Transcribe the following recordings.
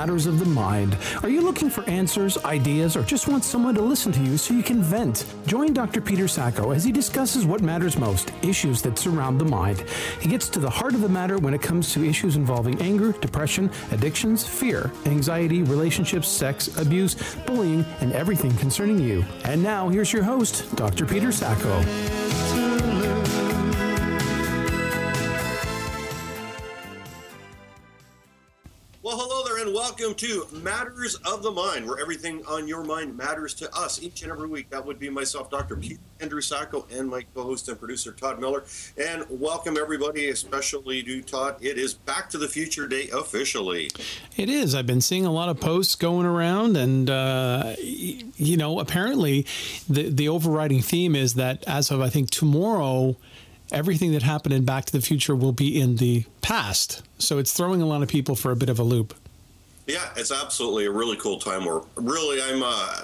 matters of the mind. Are you looking for answers, ideas, or just want someone to listen to you so you can vent? Join Dr. Peter Sacco as he discusses what matters most issues that surround the mind. He gets to the heart of the matter when it comes to issues involving anger, depression, addictions, fear, anxiety, relationships, sex, abuse, bullying, and everything concerning you. And now, here's your host, Dr. Peter Sacco. Welcome to Matters of the Mind, where everything on your mind matters to us each and every week. That would be myself, Dr. Pete Andrew Sacco, and my co host and producer, Todd Miller. And welcome, everybody, especially to Todd. It is Back to the Future Day officially. It is. I've been seeing a lot of posts going around, and, uh, you know, apparently the, the overriding theme is that as of, I think, tomorrow, everything that happened in Back to the Future will be in the past. So it's throwing a lot of people for a bit of a loop. Yeah, it's absolutely a really cool time. Where really, I'm uh,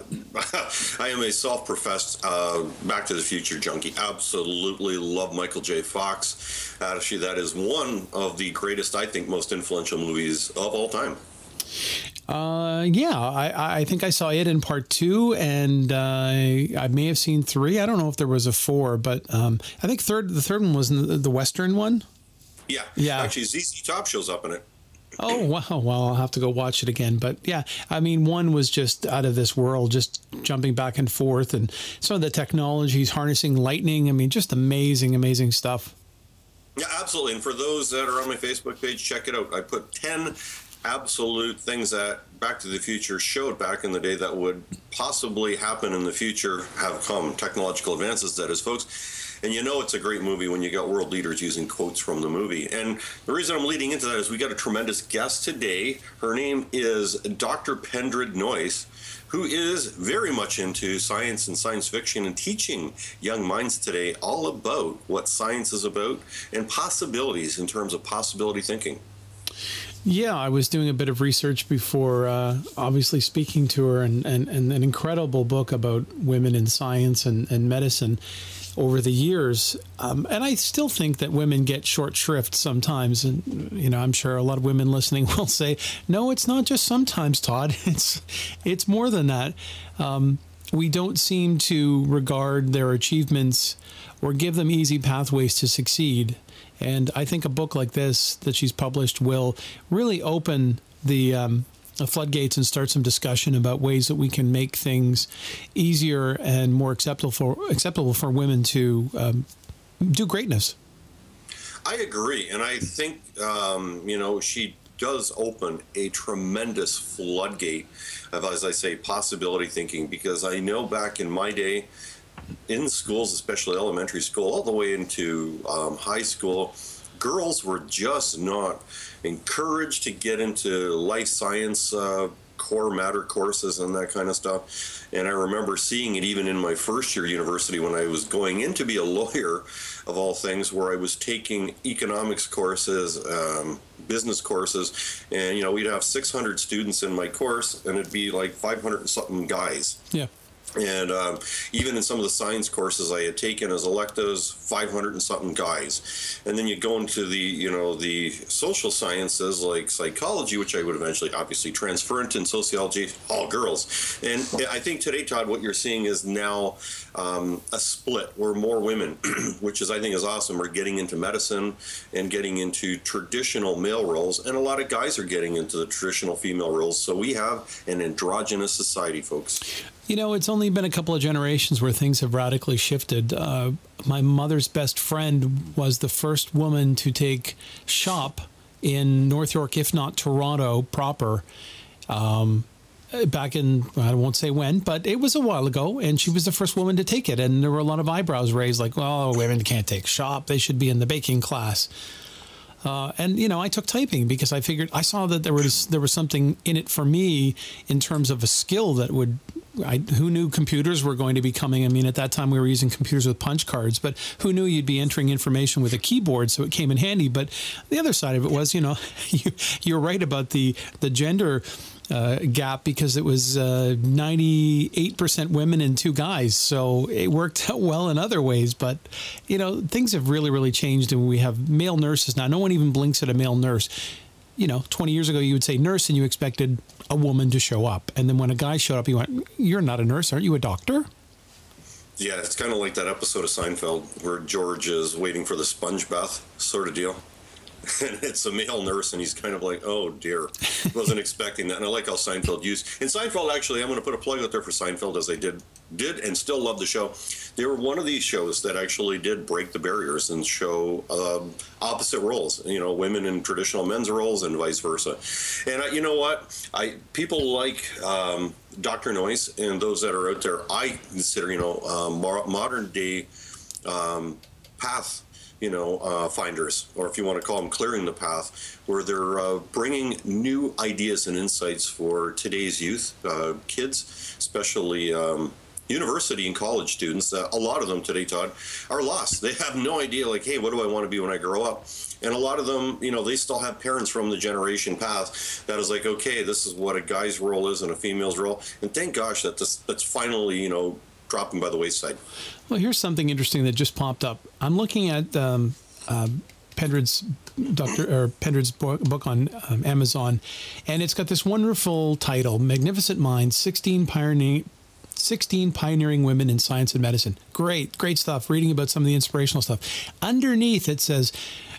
I am a self-professed uh, Back to the Future junkie. Absolutely love Michael J. Fox. Actually, that is one of the greatest, I think, most influential movies of all time. Uh, yeah, I, I think I saw it in part two, and uh, I may have seen three. I don't know if there was a four, but um, I think third. The third one was the, the Western one. Yeah, yeah. Actually, ZZ Top shows up in it. Oh wow! Well, I'll have to go watch it again. But yeah, I mean, one was just out of this world, just jumping back and forth, and some of the technologies harnessing lightning. I mean, just amazing, amazing stuff. Yeah, absolutely. And for those that are on my Facebook page, check it out. I put ten absolute things that Back to the Future showed back in the day that would possibly happen in the future have come. Technological advances, that is, folks. And you know it's a great movie when you got world leaders using quotes from the movie. And the reason I'm leading into that is we got a tremendous guest today. Her name is Dr. Pendred Noyce, who is very much into science and science fiction and teaching young minds today all about what science is about and possibilities in terms of possibility thinking. Yeah, I was doing a bit of research before, uh, obviously speaking to her, and, and, and, an incredible book about women in science and, and medicine over the years. Um, and I still think that women get short shrift sometimes. And, you know, I'm sure a lot of women listening will say, no, it's not just sometimes, Todd. It's, it's more than that. Um, we don't seem to regard their achievements or give them easy pathways to succeed. And I think a book like this that she's published will really open the, um, the floodgates and start some discussion about ways that we can make things easier and more acceptable for acceptable for women to um, do greatness. I agree, and I think um, you know she does open a tremendous floodgate of, as I say, possibility thinking. Because I know back in my day, in schools, especially elementary school, all the way into um, high school, girls were just not encouraged to get into life science uh, core matter courses and that kind of stuff. And I remember seeing it even in my first year university when I was going in to be a lawyer, of all things, where I was taking economics courses. Um, business courses and you know we'd have 600 students in my course and it'd be like 500 and something guys yeah and um, even in some of the science courses I had taken as electives, 500 and something guys. And then you go into the, you know, the social sciences like psychology, which I would eventually obviously transfer into, and sociology, all girls. And I think today, Todd, what you're seeing is now um, a split where more women, which is I think is awesome, are getting into medicine and getting into traditional male roles, and a lot of guys are getting into the traditional female roles. So we have an androgynous society, folks. You know, it's only been a couple of generations where things have radically shifted. Uh, my mother's best friend was the first woman to take shop in North York, if not Toronto proper. Um, back in I won't say when, but it was a while ago, and she was the first woman to take it. And there were a lot of eyebrows raised, like, "Oh, women can't take shop; they should be in the baking class." Uh, and you know, I took typing because I figured I saw that there was there was something in it for me in terms of a skill that would I, who knew computers were going to be coming? I mean, at that time we were using computers with punch cards, but who knew you'd be entering information with a keyboard? So it came in handy. But the other side of it was, you know, you, you're right about the the gender. Uh, gap because it was uh, 98% women and two guys. So it worked out well in other ways. But, you know, things have really, really changed. And we have male nurses now. No one even blinks at a male nurse you know, 20 years ago, you would say nurse and you expected a woman to show up. And then when a guy showed up, you went, You're not a nurse, aren't you a doctor? Yeah, it's kind of like that episode of Seinfeld where George is waiting for the sponge bath sort of deal. And it's a male nurse, and he's kind of like, oh dear, wasn't expecting that. And I like how Seinfeld used. And Seinfeld, actually, I'm going to put a plug out there for Seinfeld as they did, did and still love the show. They were one of these shows that actually did break the barriers and show um, opposite roles. You know, women in traditional men's roles and vice versa. And I, you know what? I people like. Um, Dr. Noyce and those that are out there, I consider, you know, um, modern day um, path, you know, uh, finders, or if you want to call them clearing the path, where they're uh, bringing new ideas and insights for today's youth, uh, kids, especially um, university and college students. a lot of them today, Todd, are lost. They have no idea, like, hey, what do I want to be when I grow up? and a lot of them you know they still have parents from the generation past that is like okay this is what a guy's role is and a female's role and thank gosh that this, that's finally you know dropping by the wayside well here's something interesting that just popped up i'm looking at um, uh, Pendred's Dr. or Pendred's book on um, Amazon, and it's got this wonderful title, "Magnificent Minds: 16 Pioneering 16 pioneering women in science and medicine. Great, great stuff. Reading about some of the inspirational stuff. Underneath it says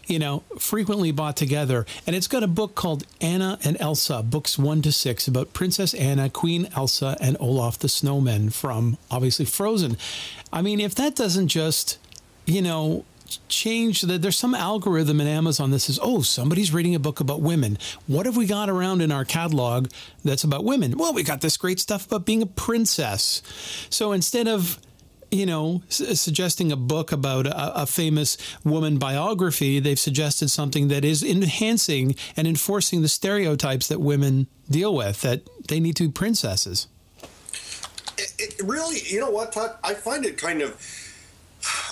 you know, frequently bought together. And it's got a book called Anna and Elsa, books one to six, about Princess Anna, Queen Elsa, and Olaf the Snowman from obviously Frozen. I mean, if that doesn't just, you know, change that there's some algorithm in Amazon that says, oh, somebody's reading a book about women. What have we got around in our catalog that's about women? Well, we got this great stuff about being a princess. So instead of you know, s- suggesting a book about a, a, famous woman biography, they've suggested something that is enhancing and enforcing the stereotypes that women deal with, that they need to be princesses. It, it really, you know what, Todd? I find it kind of,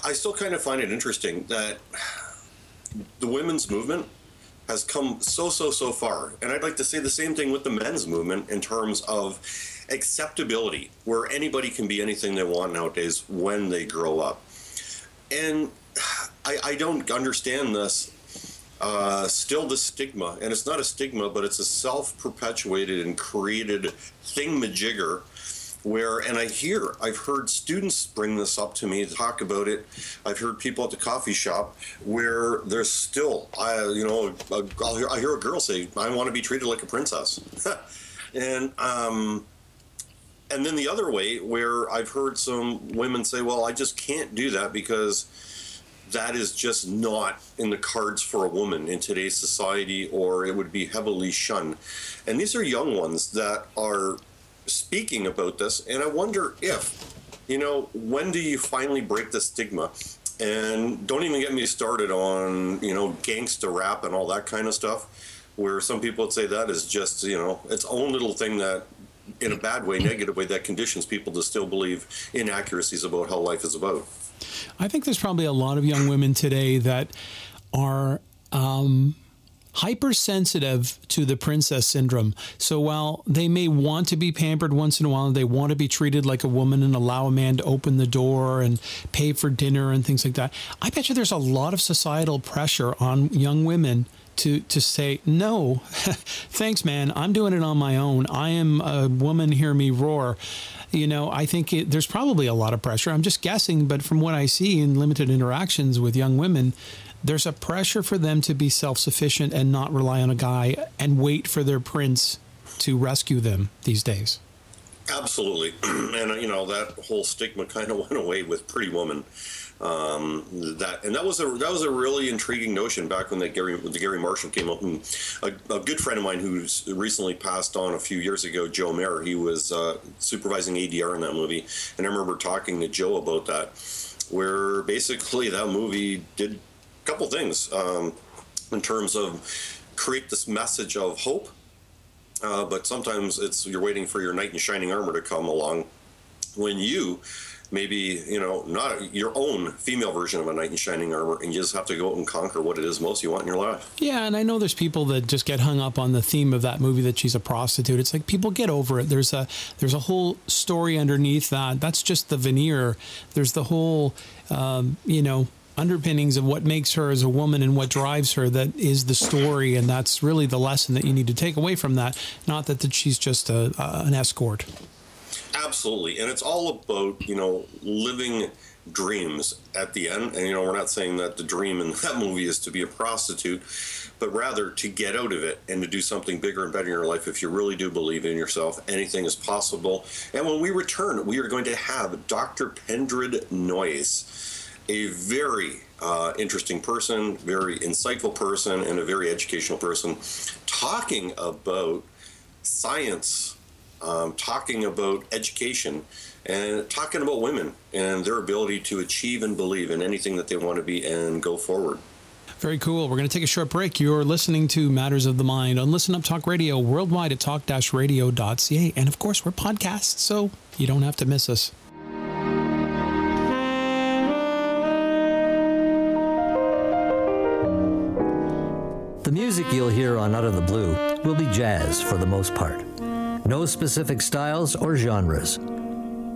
I still kind of find it interesting that the women's movement has come so, so, so far. And I'd like to say the same thing with the men's movement in terms of acceptability, where anybody can be anything they want nowadays when they grow up. And I, I don't understand this. Uh, still, the stigma, and it's not a stigma, but it's a self perpetuated and created thingamajigger where and i hear i've heard students bring this up to me to talk about it i've heard people at the coffee shop where there's still i you know I'll hear, i hear a girl say i want to be treated like a princess and um and then the other way where I've heard some women say, well, I just can't do that because that is just not in the cards for a woman in today's society, or it would be heavily shunned. And these are young ones that are speaking about this. And I wonder if, you know, when do you finally break the stigma? And don't even get me started on, you know, gangsta rap and all that kind of stuff, where some people would say that is just, you know, its own little thing that in a bad way, negative way, that conditions people to still believe inaccuracies about how life is about. I think there's probably a lot of young women today that are um, hypersensitive to the princess syndrome. So while they may want to be pampered once in a while, they want to be treated like a woman and allow a man to open the door and pay for dinner and things like that. I bet you there's a lot of societal pressure on young women to to say no thanks man. I'm doing it on my own. I am a woman hear me roar. You know i think it, there's probably a lot of pressure. I'm just guessing but from what i see in limited interactions with young women there's a pressure for them to be self-sufficient and not rely on a guy and wait for their prince to rescue them these days. Absolutely. And you know that whole stigma kind of went away with pretty woman um, that and that was a that was a really intriguing notion back when the Garry the Garry Marshall came up. And a, a, good friend of mine who's recently passed on a few years ago, Joe Mayer, he was uh, supervising ADR in that movie, and I remember talking to Joe about that, where basically that movie did a couple things um, in terms of create this message of hope. Uh, but sometimes it's you're waiting for your knight in shining armor to come along when you maybe you know not your own female version of a knight in shining armor and you just have to go out and conquer what it is most you want in your life. Yeah and i know there's people that just get hung up on the theme of that movie that she's a prostitute. It's like people get over it. There's a there's a whole story underneath that. That's just the veneer. There's the whole um, you know underpinnings of what makes her as a woman and what drives her that is the story, and that's really the lesson that you need to take away from that. Not that, that she's just a, uh, an escort. Absolutely, and it's all about you know living dreams at the end. And you know, we're not saying that the dream in that movie is to be a prostitute, but rather to get out of it and to do something bigger and better in your life. If you really do believe in yourself, anything is possible. And when we return, we are going to have Dr. Pendred Noyce, a very uh, interesting person, very insightful person, and a very educational person, talking about science, um, talking about education and talking about women and their ability to achieve and believe in anything that they want to be and go forward. Very cool. We're going to take a short break. You're listening to Matters of the Mind on Listen Up Talk Radio worldwide at talk-radio.ca. And of course, we're podcasts, so you don't have to miss us. The music you'll hear on Out of the Blue will be jazz for the most part. No specific styles or genres.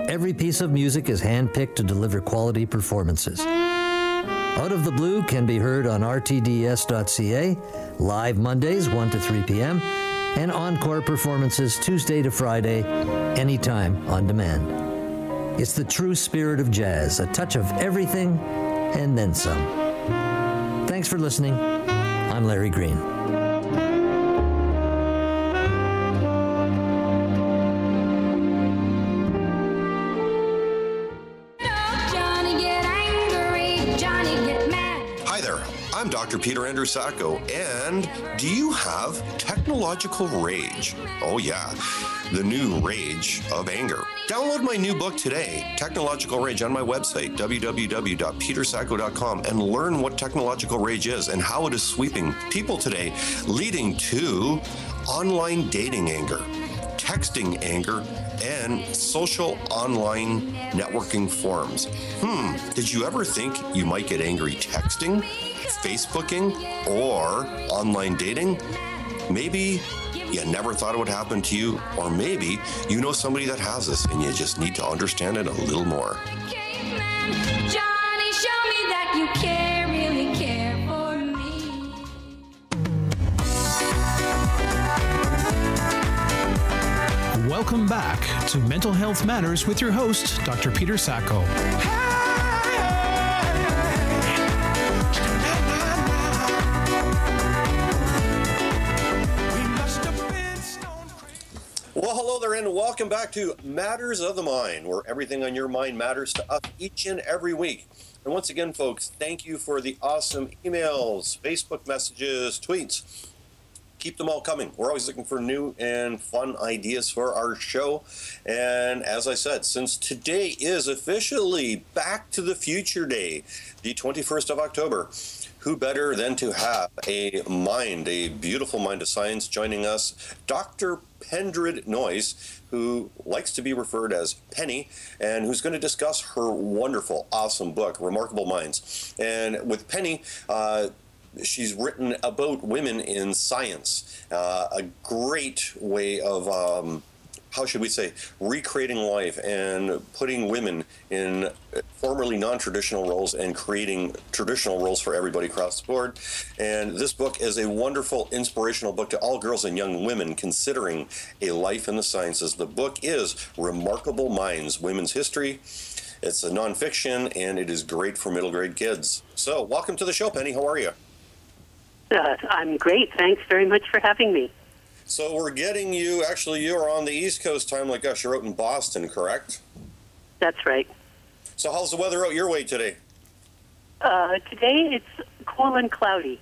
Every piece of music is handpicked to deliver quality performances. Out of the Blue can be heard on rtds.ca, live Mondays 1 to 3 p.m., and encore performances Tuesday to Friday, anytime on demand. It's the true spirit of jazz, a touch of everything and then some. Thanks for listening. I'm Larry Green. Dr. Peter Andrew Sacco, and do you have technological rage? Oh, yeah, the new rage of anger. Download my new book today, Technological Rage, on my website, www.petersacco.com, and learn what technological rage is and how it is sweeping people today, leading to online dating anger texting anger, and social online networking forums. Hmm, did you ever think you might get angry texting? Facebooking or online dating, maybe you never thought it would happen to you, or maybe you know somebody that has this and you just need to understand it a little more. Welcome back to Mental Health Matters with your host, Dr. Peter Sacco. There, and welcome back to Matters of the Mind, where everything on your mind matters to us each and every week. And once again, folks, thank you for the awesome emails, Facebook messages, tweets. Keep them all coming. We're always looking for new and fun ideas for our show. And as I said, since today is officially Back to the Future Day, the 21st of October, who better than to have a mind, a beautiful mind of science joining us, Dr. Pendred Noyce, who likes to be referred as Penny, and who's going to discuss her wonderful, awesome book, Remarkable Minds. And with Penny, uh, she's written about women in science, uh, a great way of. Um, how should we say, recreating life and putting women in formerly non traditional roles and creating traditional roles for everybody across the board. And this book is a wonderful, inspirational book to all girls and young women considering a life in the sciences. The book is Remarkable Minds Women's History. It's a nonfiction and it is great for middle grade kids. So, welcome to the show, Penny. How are you? Uh, I'm great. Thanks very much for having me. So we're getting you. Actually, you are on the East Coast time, like us. You're out in Boston, correct? That's right. So how's the weather out your way today? Uh, today it's cool and cloudy,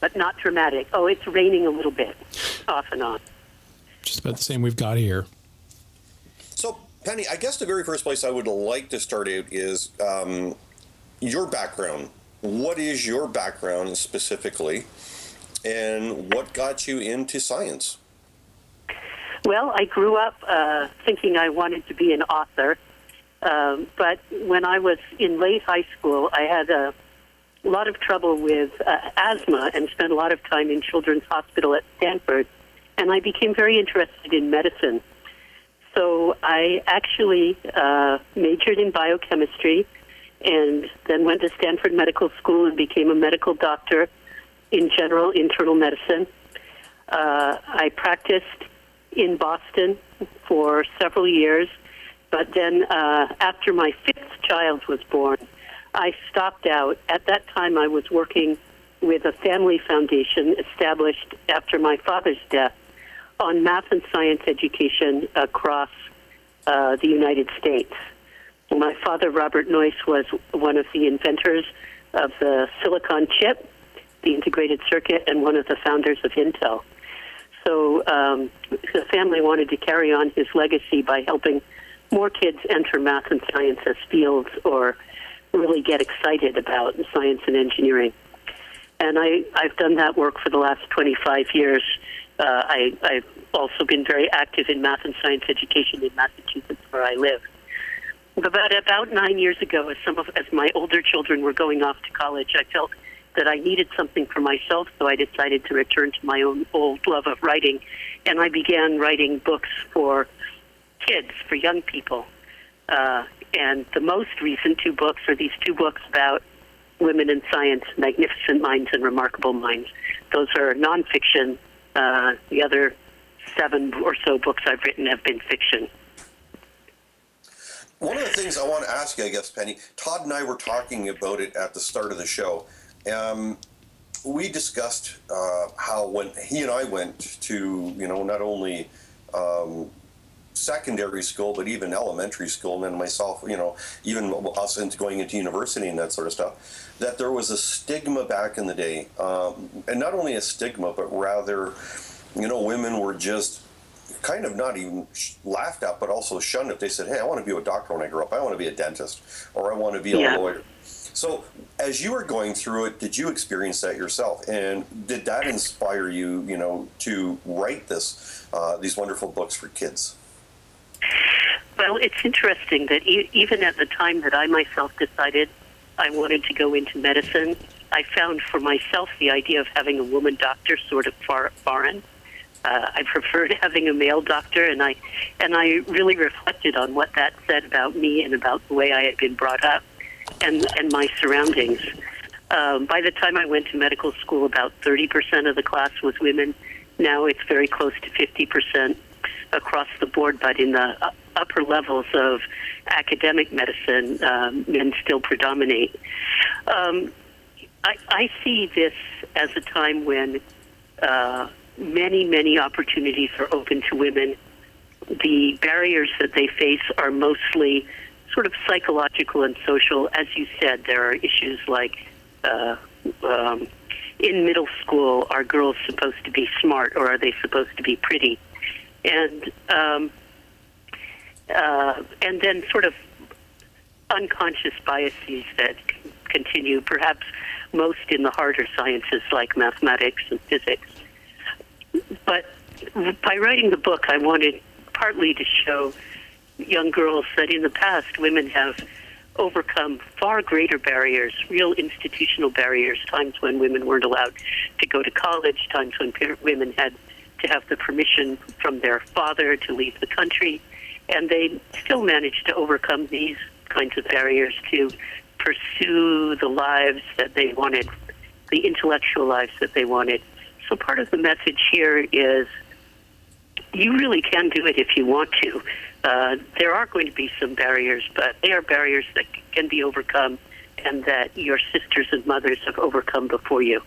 but not dramatic. Oh, it's raining a little bit, off and on. Just about the same we've got here. So, Penny, I guess the very first place I would like to start out is um, your background. What is your background specifically? And what got you into science? Well, I grew up uh, thinking I wanted to be an author, um, but when I was in late high school, I had a lot of trouble with uh, asthma and spent a lot of time in Children's Hospital at Stanford, and I became very interested in medicine. So I actually uh, majored in biochemistry and then went to Stanford Medical School and became a medical doctor in general internal medicine. Uh, I practiced in Boston for several years, but then uh, after my fifth child was born, I stopped out. At that time, I was working with a family foundation established after my father's death on math and science education across uh, the United States. My father, Robert Noyce, was one of the inventors of the silicon chip, the integrated circuit, and one of the founders of Intel. So um, the family wanted to carry on his legacy by helping more kids enter math and science as fields or really get excited about science and engineering. And I, I've done that work for the last 25 years. Uh, I, I've also been very active in math and science education in Massachusetts, where I live. About about nine years ago, as some of as my older children were going off to college, I felt that I needed something for myself, so I decided to return to my own old love of writing, and I began writing books for kids, for young people. Uh, and the most recent two books are these two books about women in science, magnificent minds and remarkable minds. Those are nonfiction. Uh, the other seven or so books I've written have been fiction. One of the things I want to ask you, I guess, Penny, Todd and I were talking about it at the start of the show. Um, we discussed uh, how when he and I went to, you know, not only um, secondary school, but even elementary school, and then myself, you know, even us into going into university and that sort of stuff, that there was a stigma back in the day, um, and not only a stigma, but rather, you know, women were just kind of not even laughed at, but also shunned if they said, "Hey, I want to be a doctor when I grow up. I want to be a dentist, or I want to be a Yeah. lawyer." So, as you were going through it, did you experience that yourself, and did that inspire you, you know, to write this, uh, these wonderful books for kids? Well, it's interesting that e- even at the time that I myself decided I wanted to go into medicine, I found for myself the idea of having a woman doctor sort of far foreign. Uh, I preferred having a male doctor, and I and I really reflected on what that said about me and about the way I had been brought up, and and my surroundings. Um, by the time I went to medical school, about 30% of the class was women. Now it's very close to 50% across the board, but in the upper levels of academic medicine, um, men still predominate. Um, I, I see this as a time when uh, many, many opportunities are open to women. The barriers that they face are mostly sort of psychological and social. As you said, there are issues like uh, um, in middle school, are girls supposed to be smart or are they supposed to be pretty? And um, uh, and then sort of unconscious biases that continue, perhaps most in the harder sciences like mathematics and physics. But by writing the book, I wanted partly to show young girls that in the past women have overcome far greater barriers, real institutional barriers, times when women weren't allowed to go to college, times when women had to have the permission from their father to leave the country, and they still managed to overcome these kinds of barriers to pursue the lives that they wanted, the intellectual lives that they wanted. So part of the message here is you really can do it if you want to. Uh, there are going to be some barriers, but they are barriers that can be overcome and that your sisters and mothers have overcome before you.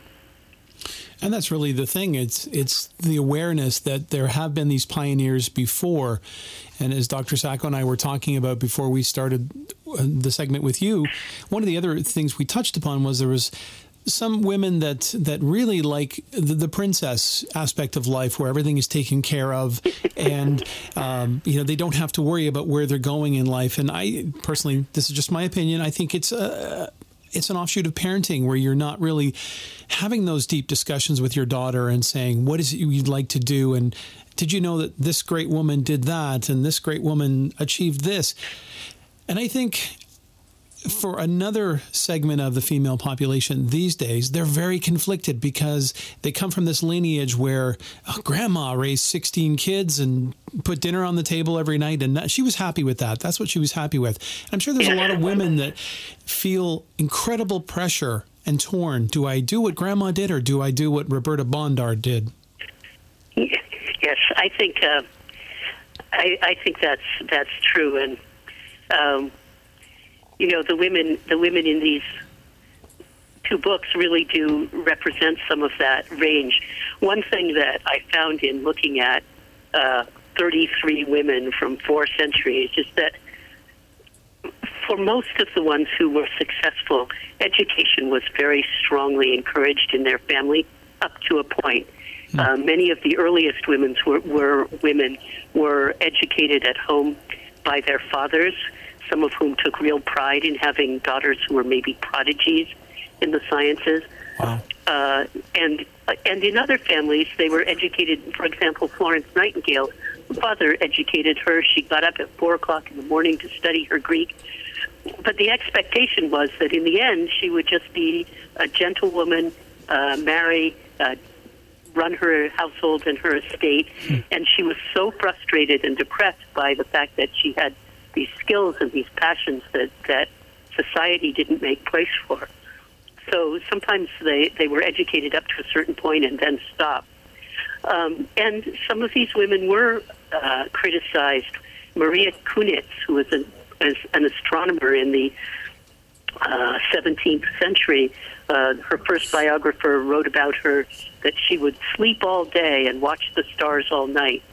And that's really the thing. It's it's the awareness that there have been these pioneers before, and as Dr. Sacco and I were talking about before we started uh, the segment with you, one of the other things we touched upon was there was some women that that really like the, the princess aspect of life, where everything is taken care of, and um, you know they don't have to worry about where they're going in life. And I personally, this is just my opinion. I think it's a it's an offshoot of parenting where you're not really having those deep discussions with your daughter and saying what is it you'd like to do and did you know that this great woman did that and this great woman achieved this and i think for another segment of the female population these days, they're very conflicted because they come from this lineage where oh, grandma raised 16 kids and put dinner on the table every night. And she was happy with that. That's what she was happy with. I'm sure there's a lot of women that feel incredible pressure and torn. Do I do what grandma did or do I do what Roberta Bondar did? Yes, I think uh, I, I think that's that's true, and um, you know the women the women in these two books really do represent some of that range. One thing that I found in looking at uh, 33 women from four centuries is that for most of the ones who were successful, education was very strongly encouraged in their family up to a point. Hmm. Uh, many of the earliest women were, were women were educated at home by their fathers some of whom took real pride in having daughters who were maybe prodigies in the sciences. Wow. Uh, and and in other families, they were educated. For example, Florence Nightingale, her father educated her. She got up at four o'clock in the morning to study her Greek. But the expectation was that in the end, she would just be a gentlewoman, uh, marry, uh, run her household and her estate. Hmm. And she was so frustrated and depressed by the fact that she had these skills and these passions that, that society didn't make place for. So sometimes they, they were educated up to a certain point and then stopped. Um, and some of these women were uh, criticized. Maria Cunitz, who was an, an astronomer in the uh, 17th century, uh, her first biographer wrote about her that she would sleep all day and watch the stars all night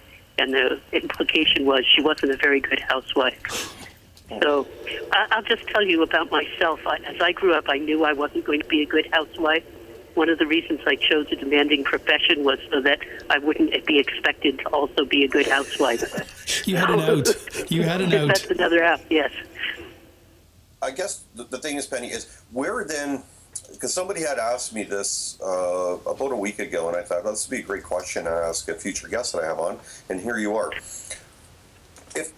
and the implication was she wasn't a very good housewife. So I'll just tell you about myself. As I grew up, I knew I wasn't going to be a good housewife. One of the reasons I chose a demanding profession was so that I wouldn't be expected to also be a good housewife. You had an out. You had an out. That's another out. Yes. I guess the, the thing is, Penny, is where then because somebody had asked me this uh, about a week ago, and I thought well, this would be a great question to ask a future guest that I have on, and here you are. If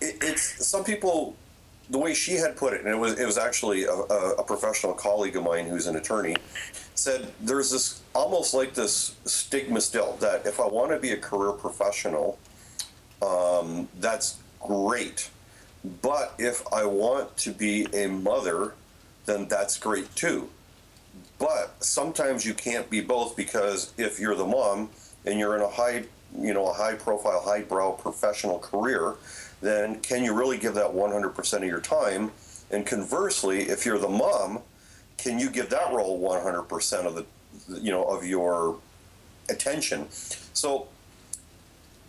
it, it's some people, the way she had put it, and it was it was actually a, a, professional colleague of mine who's an attorney, said there's this almost like this stigma still that if I want to be a career professional, um, that's great, but if I want to be a mother then that's great too. But sometimes you can't be both because if you're the mom and you're in a high, you know, a high profile, high brow professional career, then can you really give that 100% of your time? And conversely, if you're the mom, can you give that role 100% of the, you know, of your attention? So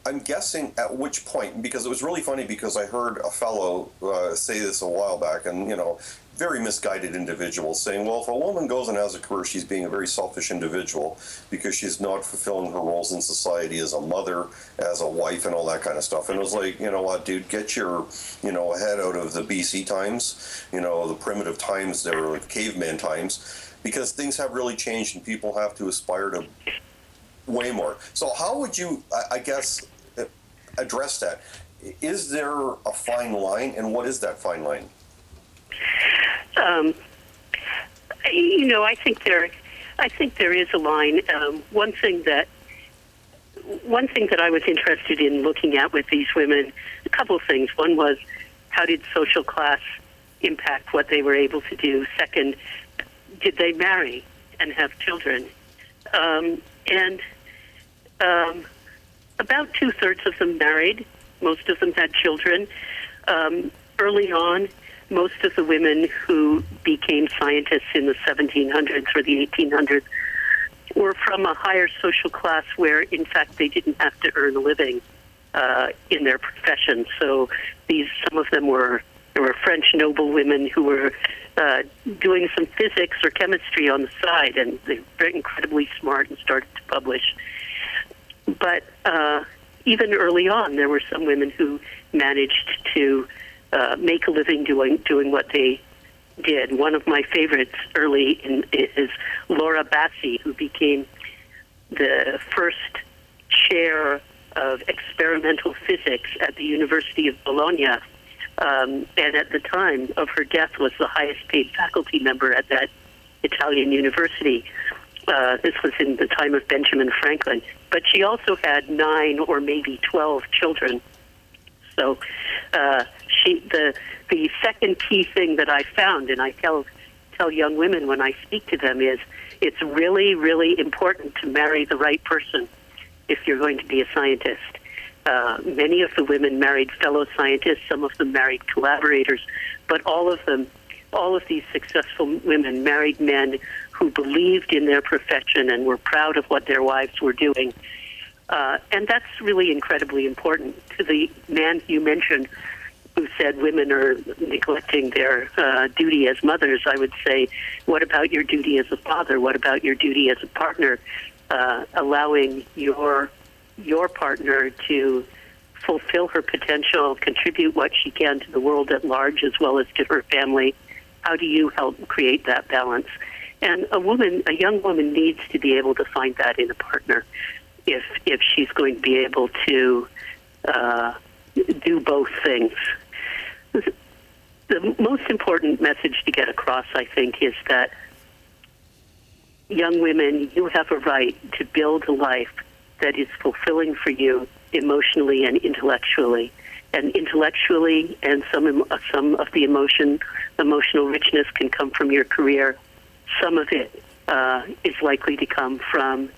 I'm guessing at which point, because it was really funny because I heard a fellow uh, say this a while back, and you know, very misguided individuals saying, well, if a woman goes and has a career, she's being a very selfish individual because she's not fulfilling her roles in society as a mother, as a wife, and all that kind of stuff. And it was like, you know what, dude, get your, you know, head out of the BC times, you know, the primitive times, there were caveman times, because things have really changed and people have to aspire to way more. So, how would you, I guess, address that? Is there a fine line, and what is that fine line? Um, you know, I think there, I think there is a line. Um, one thing that, one thing that I was interested in looking at with these women, a couple of things. One was, how did social class impact what they were able to do? Second, did they marry and have children? Um, and um, about two thirds of them married. Most of them had children. Um, early on, most of the women who became scientists in the 1700s or the 1800s were from a higher social class where, in fact, they didn't have to earn a living uh, in their profession. So these, some of them were there were French noble women who were uh, doing some physics or chemistry on the side, and they were incredibly smart and started to publish. But uh, even early on, there were some women who managed to uh, make a living doing doing what they did. One of my favorites early in, is Laura Bassi, who became the first chair of experimental physics at the University of Bologna um, and at the time of her death was the highest paid faculty member at that Italian university. Uh, this was in the time of Benjamin Franklin. But she also had nine or maybe 12 children. So uh, she, the, the second key thing that I found, and I tell, tell young women when I speak to them, is it's really, really important to marry the right person if you're going to be a scientist. Uh, many of the women married fellow scientists, some of them married collaborators, but all of them, all of these successful women married men who believed in their profession and were proud of what their wives were doing. Uh, and that's really incredibly important. To the man you mentioned who said women are neglecting their uh, duty as mothers, I would say, what about your duty as a father? What about your duty as a partner? Uh, allowing your your partner to fulfill her potential, contribute what she can to the world at large as well as to her family. How do you help create that balance? And a woman, a young woman, needs to be able to find that in a partner if if she's going to be able to uh, do both things. The most important message to get across, I think, is that young women, you have a right to build a life that is fulfilling for you emotionally and intellectually. And intellectually, and some some of the emotion, emotional richness can come from your career. Some of it uh, is likely to come from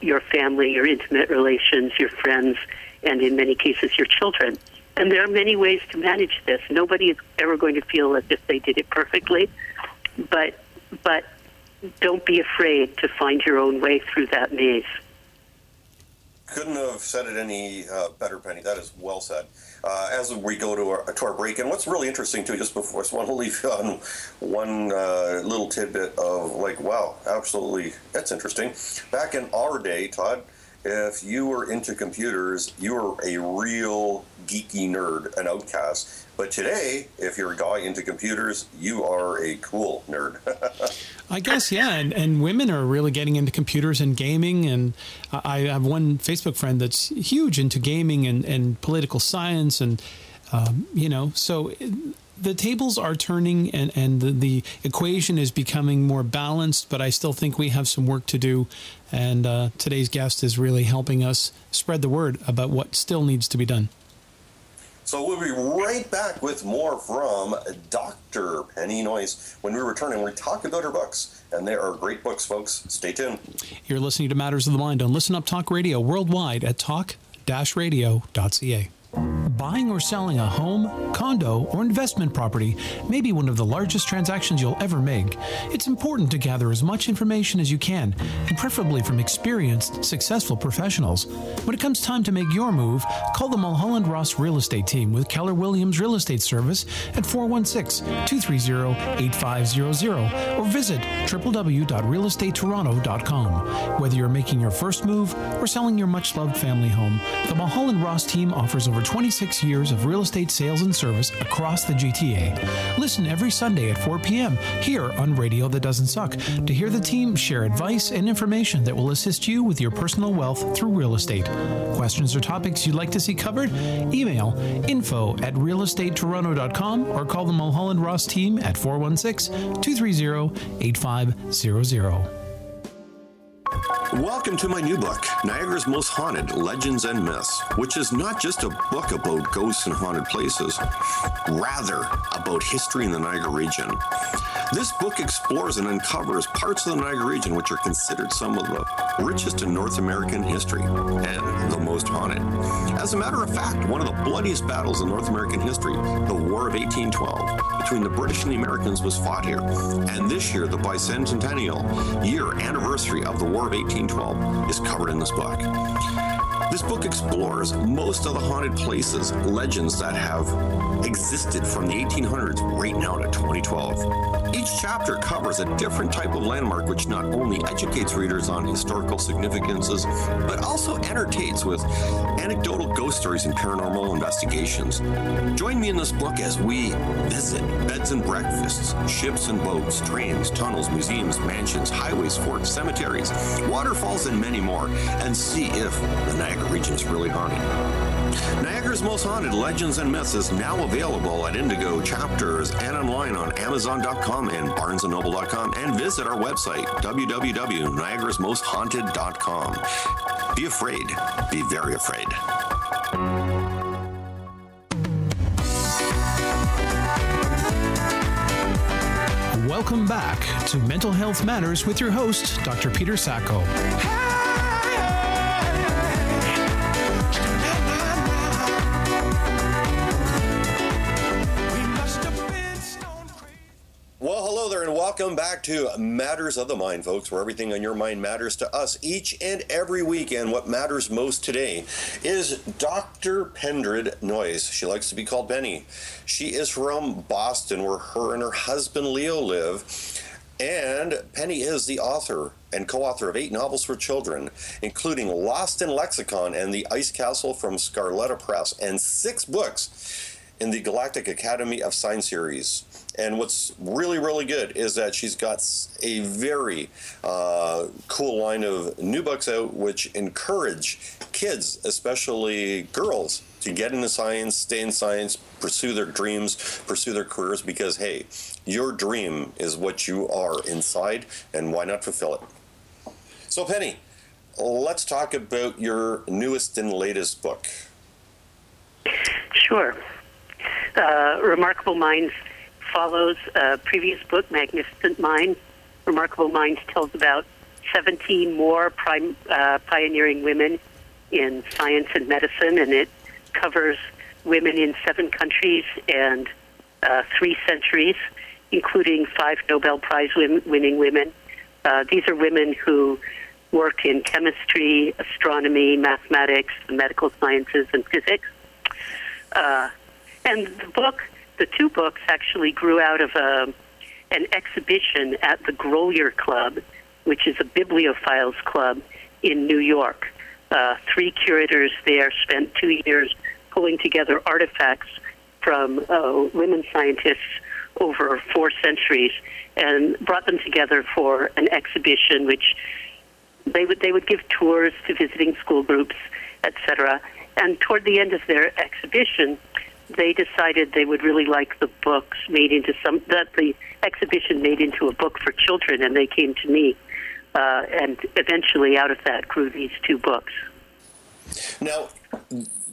your family, your intimate relations, your friends, and in many cases, your children. And there are many ways to manage this. Nobody is ever going to feel as if they did it perfectly, but but don't be afraid to find your own way through that maze couldn't have said it any uh, better, Penny. That is well said. Uh, as we go to our, to our break, and what's really interesting too, just before, I want to leave on one uh, little tidbit of like, wow, absolutely, that's interesting. Back in our day, Todd, if you were into computers, you were a real geeky nerd, an outcast. But today, if you're a guy into computers, you are a cool nerd. I guess, yeah. And, and women are really getting into computers and gaming. And I have one Facebook friend that's huge into gaming and, and political science. And, um, you know, so the tables are turning and, and the, the, equation is becoming more balanced, but I still think we have some work to do. And uh, today's guest is really helping us spread the word about what still needs to be done. So we'll be right back with more from Dr. Penny Noyce when we return and we talk about her books. And they are great books, folks. Stay tuned. You're listening to Matters of the Mind on Listen Up Talk Radio worldwide at talk-radio.ca. Buying or selling a home, condo, or investment property may be one of the largest transactions you'll ever make. It's important to gather as much information as you can, and preferably from experienced, successful professionals. When it comes time to make your move, call the Mulholland Ross Real Estate Team with Keller Williams Real Estate Service at 416 230 8500 or visit www.realestatetoronto.com. Whether you're making your first move or selling your much loved family home, the Mulholland Ross team offers over 26 years of real estate sales and service across the GTA. Listen every Sunday at 4 p.m. here on Radio That Doesn't Suck to hear the team share advice and information that will assist you with your personal wealth through real estate. Questions or topics you'd like to see covered? Email info at realestatetoronto.com or call the Mulholland Ross team at 416 230 8500. Welcome to my new book, Niagara's Most Haunted Legends and Myths, which is not just a book about ghosts and haunted places, rather about history in the Niagara region. This book explores and uncovers parts of the Niagara region which are considered some of the richest in North American history and the most haunted. As a matter of fact, one of the bloodiest battles in North American history, the War of 1812, between the British and the Americans was fought here. And this year, the bicentennial year anniversary of the War of 1812 is covered in this book. This book explores most of the haunted places, legends that have existed from the 1800s right now to 2012. Each chapter covers a different type of landmark which not only educates readers on historical significances, but also entertains with anecdotal ghost stories and paranormal investigations. Join me in this book as we visit beds and breakfasts, ships and boats, trains, tunnels, museums, mansions, highways, forts, cemeteries, waterfalls, and many more, and see if the Niagara region is really haunted. Niagara's Most Haunted Legends and Myths is now available at Indigo Chapters and online on Amazon.com and BarnesandNoble.com and visit our website, www.niagarasmosthaunted.com. Be afraid. Be very afraid. Welcome back to Mental Health Matters with your host, Dr. Peter Sacco. Welcome back to Matters of the Mind, folks, where everything on your mind matters to us each and every weekend. What matters most today is Dr. Pendred Noyce. She likes to be called Penny. She is from Boston, where her and her husband Leo live. And Penny is the author and co author of eight novels for children, including Lost in Lexicon and The Ice Castle from Scarletta Press, and six books in the Galactic Academy of Science series. And what's really, really good is that she's got a very uh, cool line of new books out which encourage kids, especially girls, to get into science, stay in science, pursue their dreams, pursue their careers because, hey, your dream is what you are inside, and why not fulfill it? So, Penny, let's talk about your newest and latest book. Sure. Uh, Remarkable Minds follows a previous book, Magnificent Mind. Remarkable Minds tells about 17 more prime, uh, pioneering women in science and medicine, and it covers women in seven countries and uh, three centuries, including five Nobel Prize win- winning women. Uh, these are women who work in chemistry, astronomy, mathematics, the medical sciences, and physics. Uh, and the book the two books actually grew out of a, an exhibition at the Grolier Club, which is a bibliophiles club in New York. Uh, three curators there spent two years pulling together artifacts from uh, women scientists over four centuries and brought them together for an exhibition which they would they would give tours to visiting school groups etc and toward the end of their exhibition they decided they would really like the books made into some that the exhibition made into a book for children, and they came to me, uh, and eventually out of that grew these two books. Now,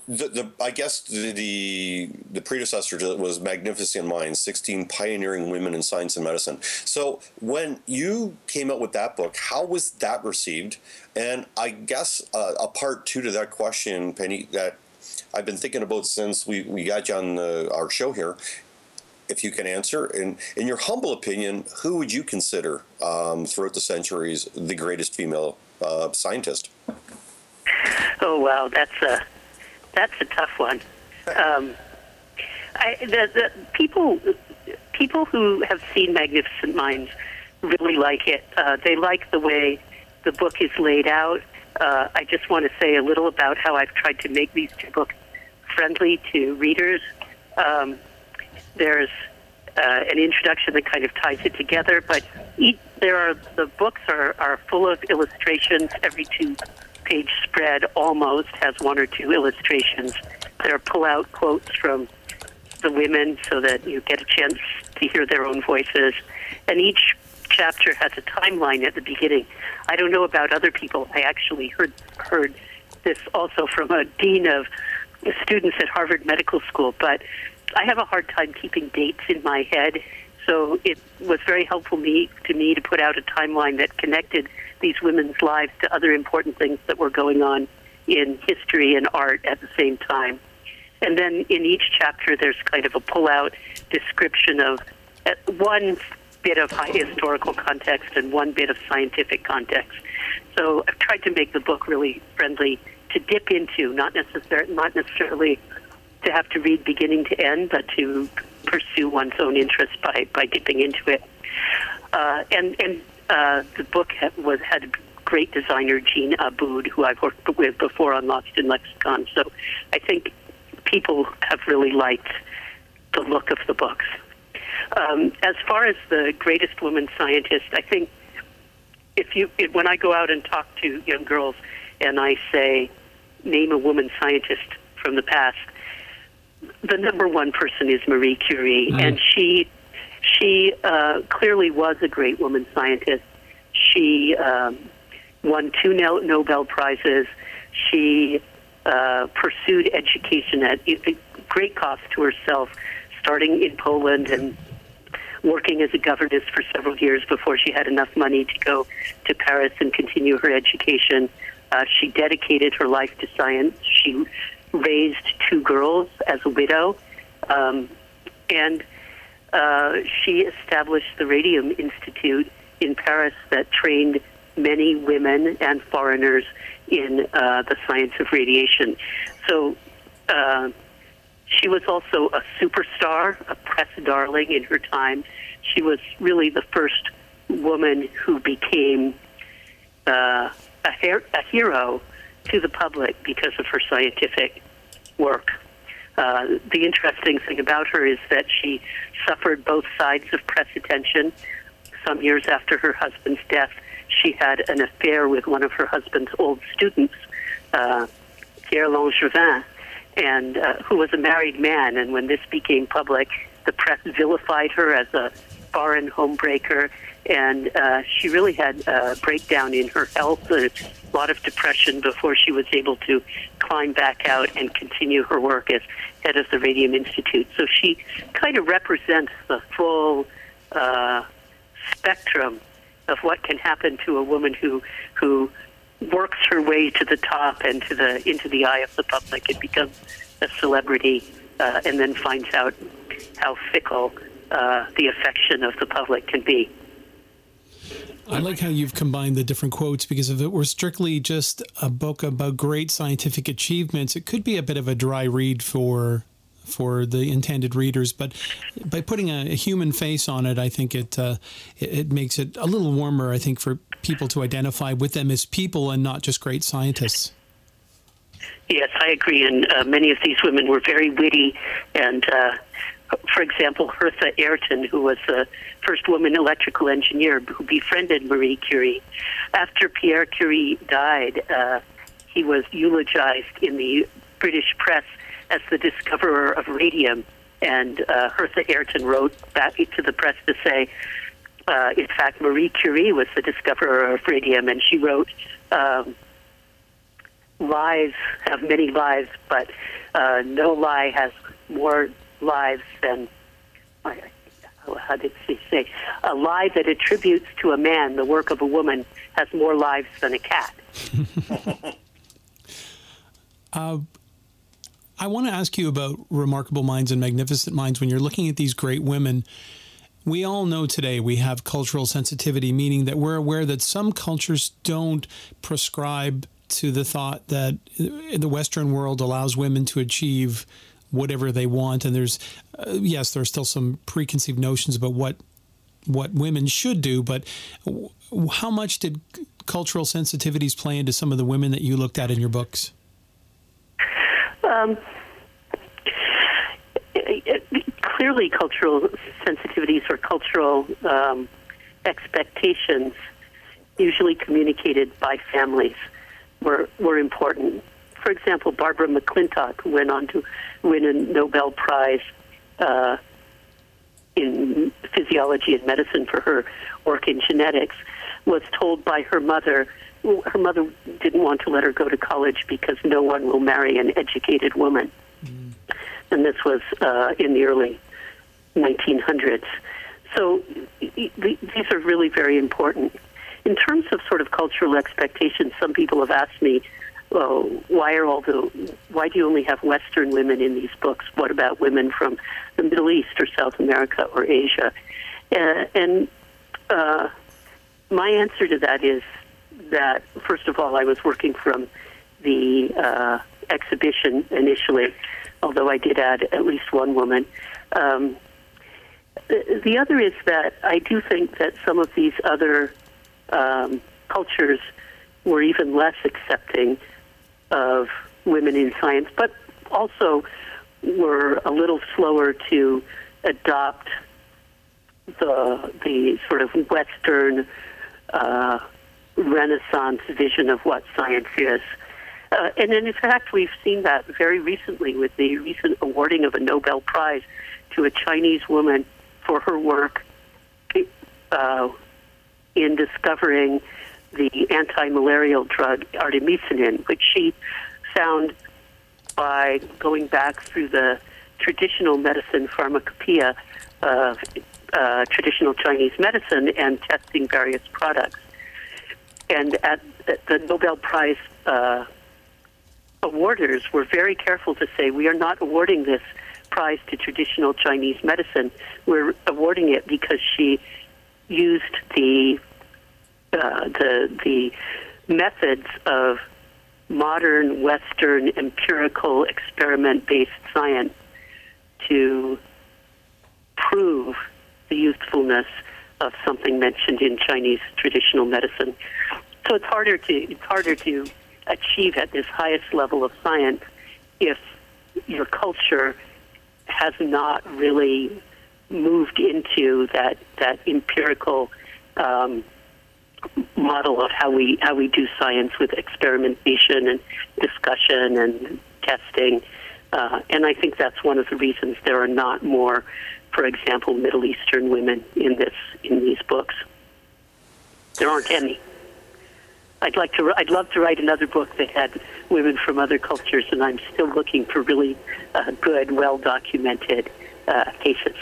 the, the I guess the, the, the predecessor to it was Magnificent Minds: Sixteen Pioneering Women in Science and Medicine. So when you came out with that book, how was that received? And I guess uh, a part two to that question, Penny, that I've been thinking about since we, we got you on the, our show here. If you can answer, in, in your humble opinion, who would you consider um, throughout the centuries the greatest female uh, scientist? Oh wow, that's a that's a tough one. Um, I, the, the people people who have seen Magnificent Minds really like it. Uh, they like the way the book is laid out. Uh, I just want to say a little about how I've tried to make these two books friendly to readers. Um, there's uh, an introduction that kind of ties it together, but each, there are the books are, are full of illustrations. Every two page spread almost has one or two illustrations. There are pull out quotes from the women so that you get a chance to hear their own voices. And each chapter has a timeline at the beginning. I don't know about other people. I actually heard heard this also from a dean of students at Harvard Medical School, but I have a hard time keeping dates in my head. So it was very helpful me, to me to put out a timeline that connected these women's lives to other important things that were going on in history and art at the same time. And then in each chapter, there's kind of a pull-out description of uh, one bit of historical context and one bit of scientific context. So I've tried to make the book really friendly to dip into, not necessarily not necessarily to have to read beginning to end, but to pursue one's own interest by, by dipping into it. Uh, and and uh, the book had, was had a great designer, Jean Aboud, who I've worked with before on Lost in Lexicon. So I think people have really liked the look of the books. Um, as far as the greatest woman scientist, I think if you if, when I go out and talk to young girls and I say name a woman scientist from the past, the number one person is Marie Curie, Mm. and she she uh, clearly was a great woman scientist. She um, won two No- Nobel prizes. She uh, pursued education at a great cost to herself, starting in Poland and working as a governess for several years before she had enough money to go to Paris and continue her education. Uh, she dedicated her life to science. She raised two girls as a widow, um, and uh, she established the Radium Institute in Paris that trained many women and foreigners in uh, the science of radiation. So uh, she was also a superstar, a press darling in her time. She was really the first woman who became uh, a, her- a hero to the public because of her scientific work. Uh, the interesting thing about her is that she suffered both sides of press attention. Some years after her husband's death, she had an affair with one of her husband's old students, uh, Pierre Langevin, and uh, who was a married man. And when this became public, the press vilified her as a foreign homebreaker, and uh, she really had a breakdown in her health, a lot of depression before she was able to climb back out and continue her work as head of the Radium Institute. So she kind of represents the full uh, spectrum of what can happen to a woman who who works her way to the top and to the into the eye of the public and becomes a celebrity, uh, and then finds out how fickle uh, the affection of the public can be. I like how you've combined the different quotes because if it were strictly just a book about great scientific achievements, it could be a bit of a dry read for for the intended readers. But by putting a, a human face on it, I think it, uh, it it makes it a little warmer. I think for people to identify with them as people and not just great scientists. Yes, I agree. And uh, many of these women were very witty. And, uh, for example, Hertha Ayrton, who was the first woman electrical engineer who befriended Marie Curie. After Pierre Curie died, uh, he was eulogized in the British press as the discoverer of radium. And uh, Hertha Ayrton wrote back to the press to say, uh, in fact, Marie Curie was the discoverer of radium, and she wrote, um, lies have many lives, but uh, no lie has more lives than. How did she say? A lie that attributes to a man the work of a woman has more lives than a cat. I want to ask you about remarkable minds and magnificent minds. When you're looking at these great women, we all know today we have cultural sensitivity, meaning that we're aware that some cultures don't prescribe to the thought that the Western world allows women to achieve whatever they want. And there's, uh, yes, there are still some preconceived notions about what what women should do, but how much did cultural sensitivities play into some of the women that you looked at in your books? Um, it- it- clearly, cultural sensitivities or cultural um, expectations, usually communicated by families, were were important. For example, Barbara McClintock, who went on to win a Nobel Prize uh, in physiology and medicine for her work in genetics, was told by her mother. Her mother didn't want to let her go to college because no one will marry an educated woman. And this was uh, in the early 1900s. So these are really very important. In terms of sort of cultural expectations, some people have asked me, well, why are all the why do you only have Western women in these books? What about women from the Middle East or South America or Asia? Uh, and uh, my answer to that is that first of all, I was working from the uh, exhibition initially, although I did add at least one woman. Um, the the other is that I do think that some of these other um, cultures were even less accepting of women in science, but also were a little slower to adopt the the sort of Western uh, Renaissance vision of what science is. Uh, and in fact, we've seen that very recently with the recent awarding of a Nobel Prize to a Chinese woman for her work uh, in discovering the anti-malarial drug artemisinin, which she found by going back through the traditional medicine pharmacopoeia of uh, traditional Chinese medicine and testing various products. And at, the Nobel Prize uh, awarders were very careful to say we are not awarding this prize to traditional Chinese medicine. We're awarding it because she used the uh, the the methods of modern Western empirical experiment based science to prove the usefulness of something mentioned in Chinese traditional medicine. So it's harder to it's harder to achieve at this highest level of science if your culture has not really moved into that that empirical um, model of how we how we do science with experimentation and discussion and testing. Uh, and I think that's one of the reasons there are not more, for example, Middle Eastern women in this in these books. There aren't any. I'd like to. I'd love to write another book that had women from other cultures, and I'm still looking for really uh, good, well documented uh, cases.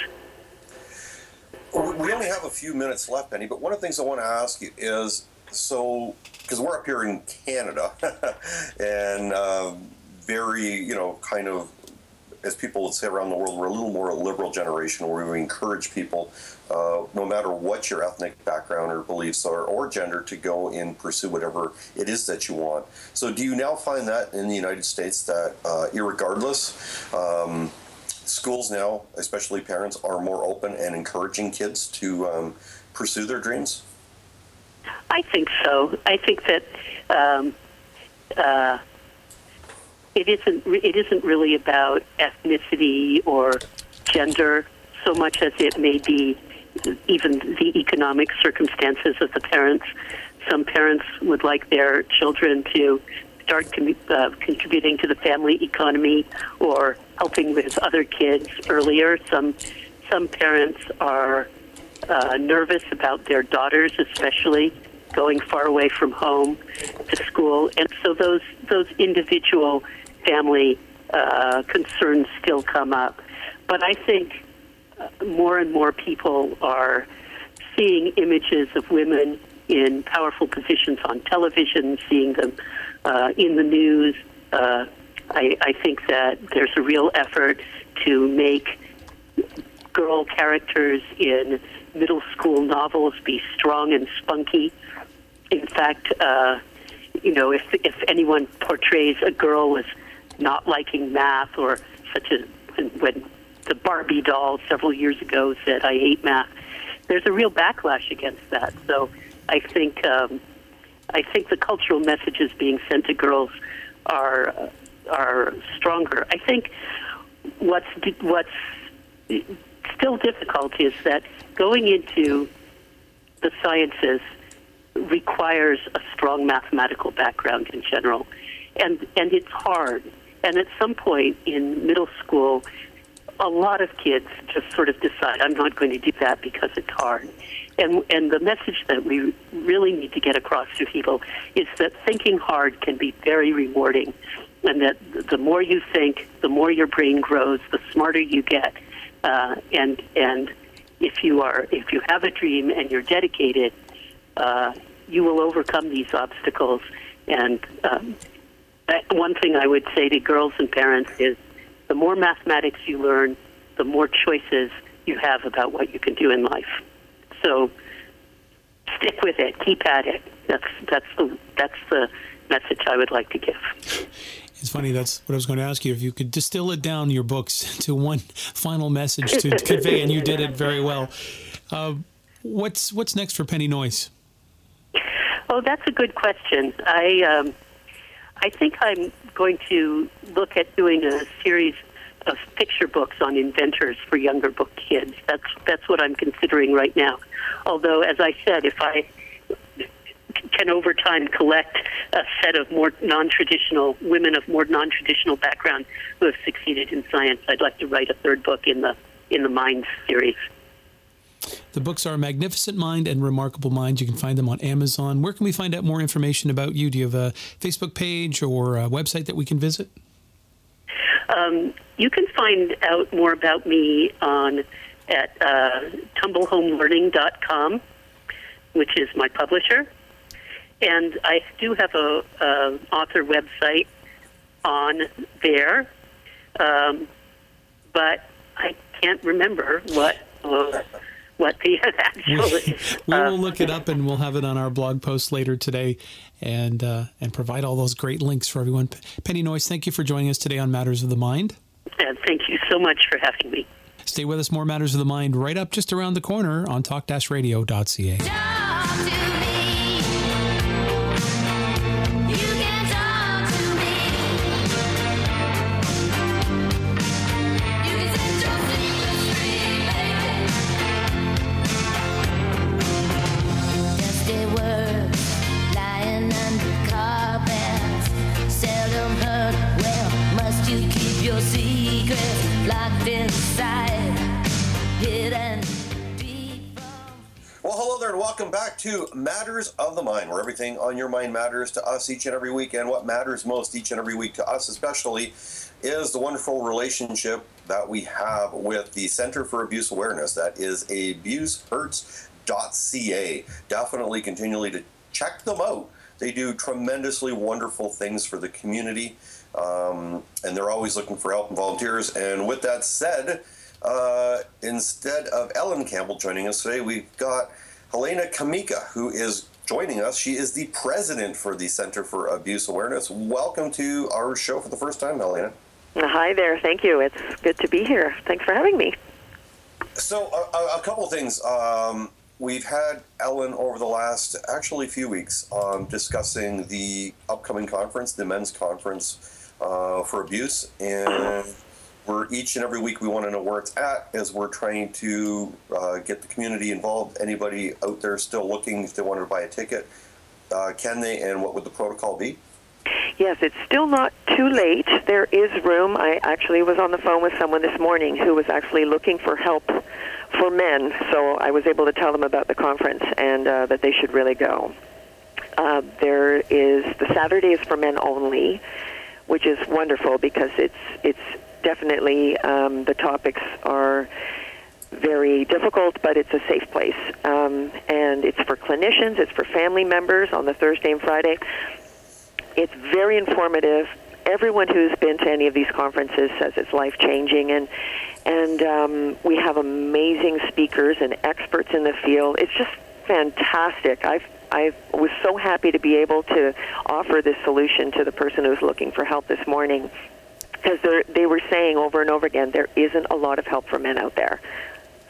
We only have a few minutes left, Penny, but one of the things I want to ask you is so, because we're up here in Canada and um, very, you know, kind of, as people would say around the world, we're a little more a liberal generation where we encourage people, uh, no matter what your ethnic background or beliefs are or gender, to go and pursue whatever it is that you want. So, do you now find that in the United States that, uh, irregardless, um, schools now, especially parents, are more open and encouraging kids to um, pursue their dreams? I think so. I think that um, uh, it isn't. It isn't really about ethnicity or gender so much as it may be even the economic circumstances of the parents. Some parents would like their children to start com- uh, contributing to the family economy or helping with other kids earlier. Some some parents are uh, nervous about their daughters, especially going far away from home to school, and so those those individual family uh, concerns still come up. But I think uh, more and more people are seeing images of women in powerful positions on television, seeing them uh, in the news. Uh, I, I think that there's a real effort to make girl characters in middle school novels be strong and spunky. In fact, uh, you know, if if anyone portrays a girl as not liking math or such as when, when the Barbie doll several years ago said, "I hate math," there's a real backlash against that. So I think um, I think the cultural messages being sent to girls are are stronger. I think what's what's still difficult is that going into the sciences requires a strong mathematical background in general, and and it's hard. And at some point in middle school, a lot of kids just sort of decide, I'm not going to do that because it's hard. And, and the message that we really need to get across to people is that thinking hard can be very rewarding. And that the more you think, the more your brain grows, the smarter you get. Uh, and, and if you are, if you have a dream and you're dedicated, uh, you will overcome these obstacles. And um, one thing I would say to girls and parents is the more mathematics you learn, the more choices you have about what you can do in life. So stick with it, keep at it. That's that's the that's the message I would like to give. It's funny. That's what I was going to ask you. If you could distill it down, your books, to one final message to convey, and you did it very well. Uh, what's what's next for Penny Noyce? Oh, that's a good question. I um, I think I'm going to look at doing a series of picture books on inventors for younger book kids. That's that's what I'm considering right now. Although, as I said, if I can over time collect a set of more non-traditional women of more non-traditional background who have succeeded in science. I'd like to write a third book in the in the Mind series. The books are Magnificent Mind and Remarkable Mind. You can find them on Amazon. Where can we find out more information about you? Do you have a Facebook page or a website that we can visit? Um, you can find out more about me on at uh, tumblehomelearning.com, which is my publisher. And I do have a, a author website on there, um, but I can't remember what uh, what the actual. we will look it up and we'll have it on our blog post later today, and uh, and provide all those great links for everyone. Penny Noyce, thank you for joining us today on Matters of the Mind. And thank you so much for having me. Stay with us. More Matters of the Mind right up just around the corner on talk-radio.ca. Well, Matters of the Mind, where everything on your mind matters to us each and every week. And what matters most each and every week to us, especially, is the wonderful relationship that we have with the Center for Abuse Awareness. That is abusehurts.ca. Definitely continually to check them out. They do tremendously wonderful things for the community, um, and they're always looking for help and volunteers. And with that said, uh, instead of Ellen Campbell joining us today, we've got Helena Kamika, who is joining us. She is the president for the Center for Abuse Awareness. Welcome to our show for the first time, Helena. Hi there. Thank you. It's good to be here. Thanks for having me. So, a, a couple things. Um, we've had Ellen over the last actually few weeks um, discussing the upcoming conference, the men's conference uh, for abuse, and each and every week we want to know where it's at as we're trying to uh, get the community involved. Anybody out there still looking if they wanted to buy a ticket, uh, can they, and what would the protocol be? Yes, it's still not too late. There is room. I actually was on the phone with someone this morning who was actually looking for help for men, so I was able to tell them about the conference and uh, that they should really go. Uh, there is the Saturday is for men only, which is wonderful because it's it's definitely um, the topics are very difficult, but it's a safe place. Um, and it's for clinicians, it's for family members on the Thursday and Friday. It's very informative. Everyone who's been to any of these conferences says it's life changing, and and um, we have amazing speakers and experts in the field. It's just fantastic. I've I was so happy to be able to offer this solution to the person who's looking for help this morning because they were saying over and over again there isn't a lot of help for men out there.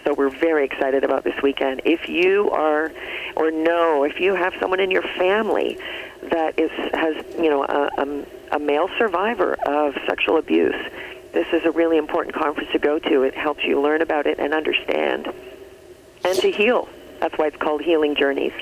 So we're very excited about this weekend. If you are, or know, if you have someone in your family that is has you know a, a, a male survivor of sexual abuse, this is a really important conference to go to. It helps you learn about it and understand, and to heal. That's why it's called Healing Journeys.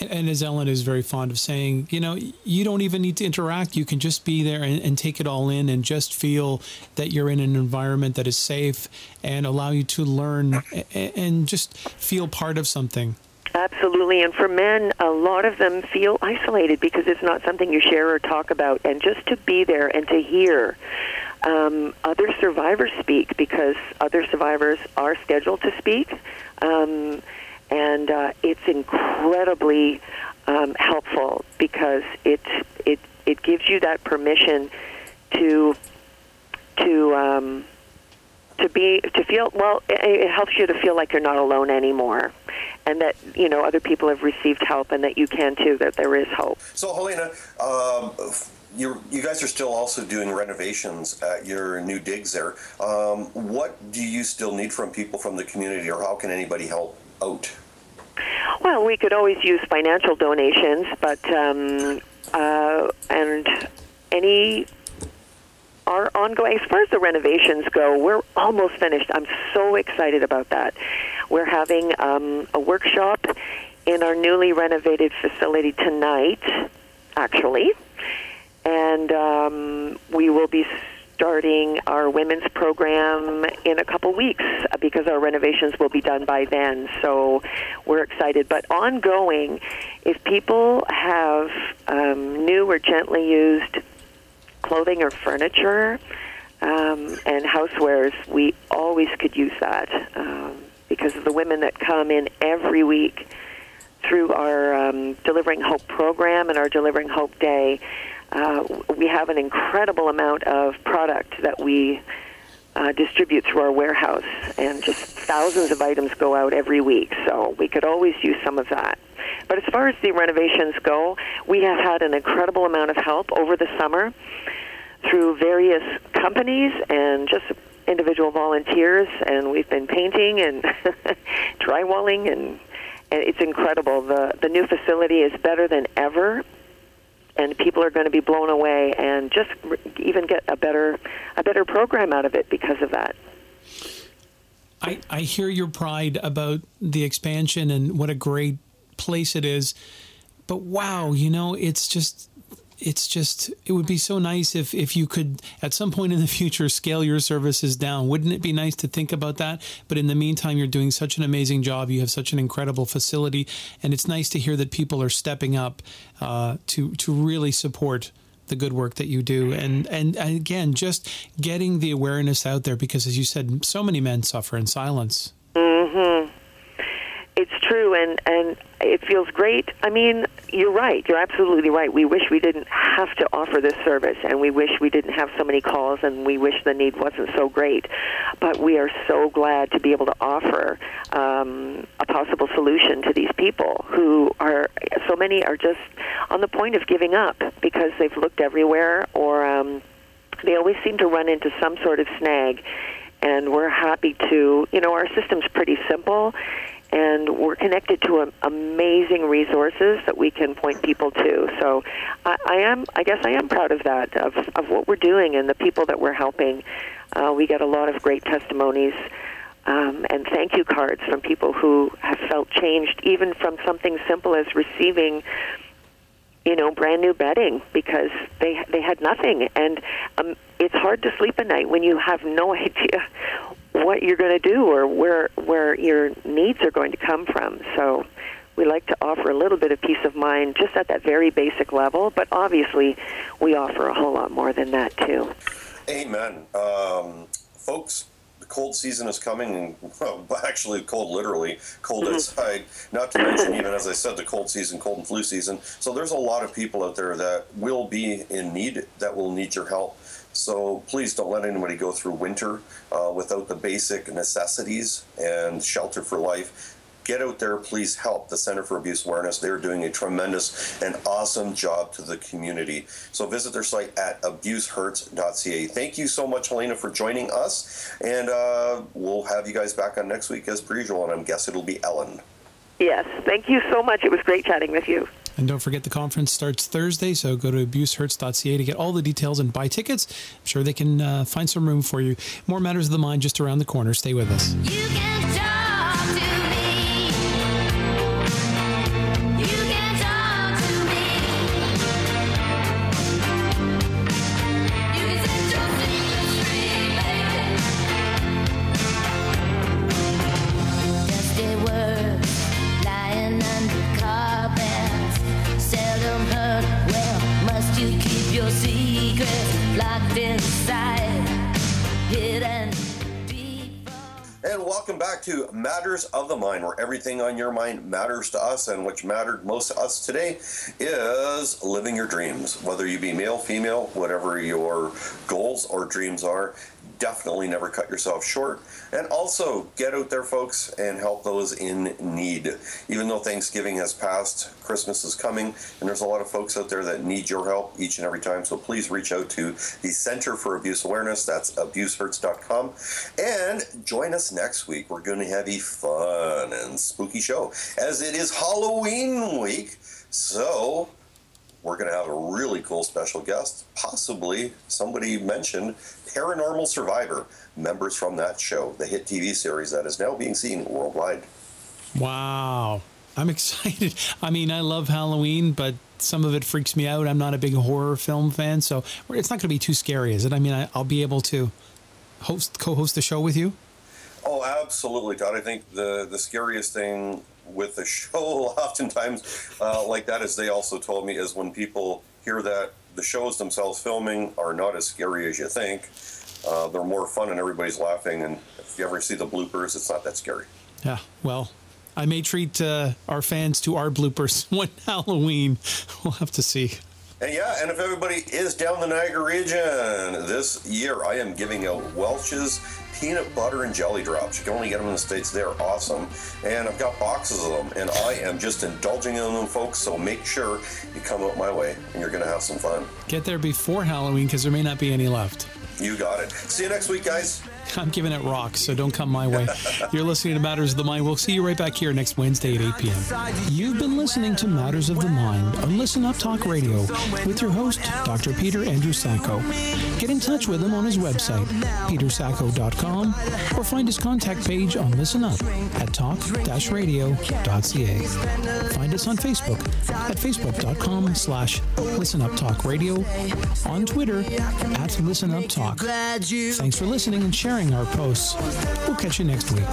And as Ellen is very fond of saying, you know, you don't even need to interact. You can just be there and, and, take it all in and just feel that you're in an environment that is safe and allow you to learn and just feel part of something. Absolutely. And for men, a lot of them feel isolated because it's not something you share or talk about. And just to be there and to hear um, other survivors speak because other survivors are scheduled to speak. Um, and uh, it's incredibly um, helpful because it it it gives you that permission to to um, to be to feel well. It, helps you to feel like you're not alone anymore, and that you know other people have received help, and that you can too. That there is hope. So, Helena. Um, you you guys are still also doing renovations at your new digs there. Um, what do you still need from people from the community, or how can anybody help out? Well, we could always use financial donations, but um, uh, and any our ongoing as far as the renovations go, we're almost finished. I'm so excited about that. We're having um, a workshop in our newly renovated facility tonight, actually. And um, we will be starting our women's program in a couple weeks uh, because our renovations will be done by then. So we're excited. But ongoing, if people have um, new or gently used clothing or furniture um, and housewares, we always could use that um, because of the women that come in every week through our um, Delivering Hope program and our Delivering Hope Day uh, we have an incredible amount of product that we uh, distribute through our warehouse, and just thousands of items go out every week. So we could always use some of that. But as far as the renovations go, we have had an incredible amount of help over the summer through various companies and just individual volunteers, and we've been painting and drywalling, and, and it's incredible. The the new facility is better than ever and people are going to be blown away and just even get a better a better program out of it because of that. I, I hear your pride about the expansion and what a great place it is. But wow, you know, it's just it's just it would be so nice if if you could at some point in the future scale your services down. Wouldn't it be nice to think about that? But in the meantime you're doing such an amazing job. You have such an incredible facility. And it's nice to hear that people are stepping up uh, to to really support the good work that you do. And and again just getting the awareness out there because as you said so many men suffer in silence it's true and and it feels great. I mean, you're right. You're absolutely right. We wish we didn't have to offer this service, and we wish we didn't have so many calls, and we wish the need wasn't so great. But we are so glad to be able to offer um, a possible solution to these people who are so many are just on the point of giving up because they've looked everywhere, or um, they always seem to run into some sort of snag. And we're happy to, you know, our system's pretty simple and we're connected to amazing resources that we can point people to. So I, I am, I guess, I am proud of that, of of what we're doing and the people that we're helping. Uh, we get a lot of great testimonies. Um, and thank you cards from people who have felt changed, even from something simple as receiving you know, brand new bedding because they they had nothing, and um, it's hard to sleep at night when you have no idea what you're going to do or where where your needs are going to come from. So we like to offer a little bit of peace of mind just at that very basic level, but obviously we offer a whole lot more than that too. Amen. Um, folks, the cold season is coming, and well, actually, cold literally, cold mm-hmm. outside. Not to mention, even as I said, the cold season, cold and flu season. So there's a lot of people out there that will be in need, that will need your help. So please don't let anybody go through winter uh, without the basic necessities and shelter for life. Get out there, please help the Center for Abuse Awareness. They're doing a tremendous and awesome job to the community. So visit their site at abusehurts.ca. Thank you so much, Helena, for joining us. And uh, we'll have you guys back on next week as per usual. And I'm guessing it'll be Ellen. Yes. Thank you so much. It was great chatting with you. And don't forget the conference starts Thursday, so go to abusehurts.ca to get all the details and buy tickets. I'm sure they can uh, find some room for you. More Matters of the Mind just around the corner. Stay with us. Matters of the Mind, where everything on your mind matters to us, and which mattered most to us today is living your dreams. Whether you be male, female, whatever your goals or dreams are, definitely never cut yourself short. And also get out there, folks, and help those in need. Even though Thanksgiving has passed, Christmas is coming, and there's a lot of folks out there that need your help each and every time. So please reach out to the Center for Abuse Awareness. That's abusehurts.com. And join us next week. We're going to have a fun and spooky show as it is Halloween week. So we're going to have a really cool special guest, possibly somebody mentioned Paranormal Survivor, members from that show, the hit TV series that is now being seen worldwide. Wow. I'm excited. I mean, I love Halloween, but some of it freaks me out. I'm not a big horror film fan, so it's not going to be too scary, is it? I mean, I, will be able to host co-host the show with you. Oh, absolutely, Todd. I think the the scariest thing with the show, oftentimes, uh, like that, as they also told me, is when people hear that the shows themselves filming are not as scary as you think. Uh, they're more fun and everybody's laughing. And if you ever see the bloopers, it's not that scary. Yeah, well, I may treat uh, our fans to our bloopers one Halloween. We'll have to see. And yeah, and if everybody is down the Niagara region this year, I am giving out Welch's peanut butter and jelly drops. You can only get them in the States. They're awesome. And I've got boxes of them, and I am just indulging in them, folks. So make sure you come out my way, and you're going to have some fun. Get there before Halloween because there may not be any left. You got it. See you next week, guys. I'm giving it rocks, so don't come my way. You're listening to Matters of the Mind. We'll see you right back here next Wednesday at 8 p.m. You've been listening to Matters of the Mind on Listen Up Talk Radio with your host, Dr. Peter Andrew Sacco. Get in touch with him on his website, petersacco.com, or find his contact page on Listen Up at talk-radio.ca. Find us on Facebook at facebook.com slash Listen Up Talk Radio, on Twitter at Listen Up Talk. Thanks for listening and sharing our posts. We'll catch you next week.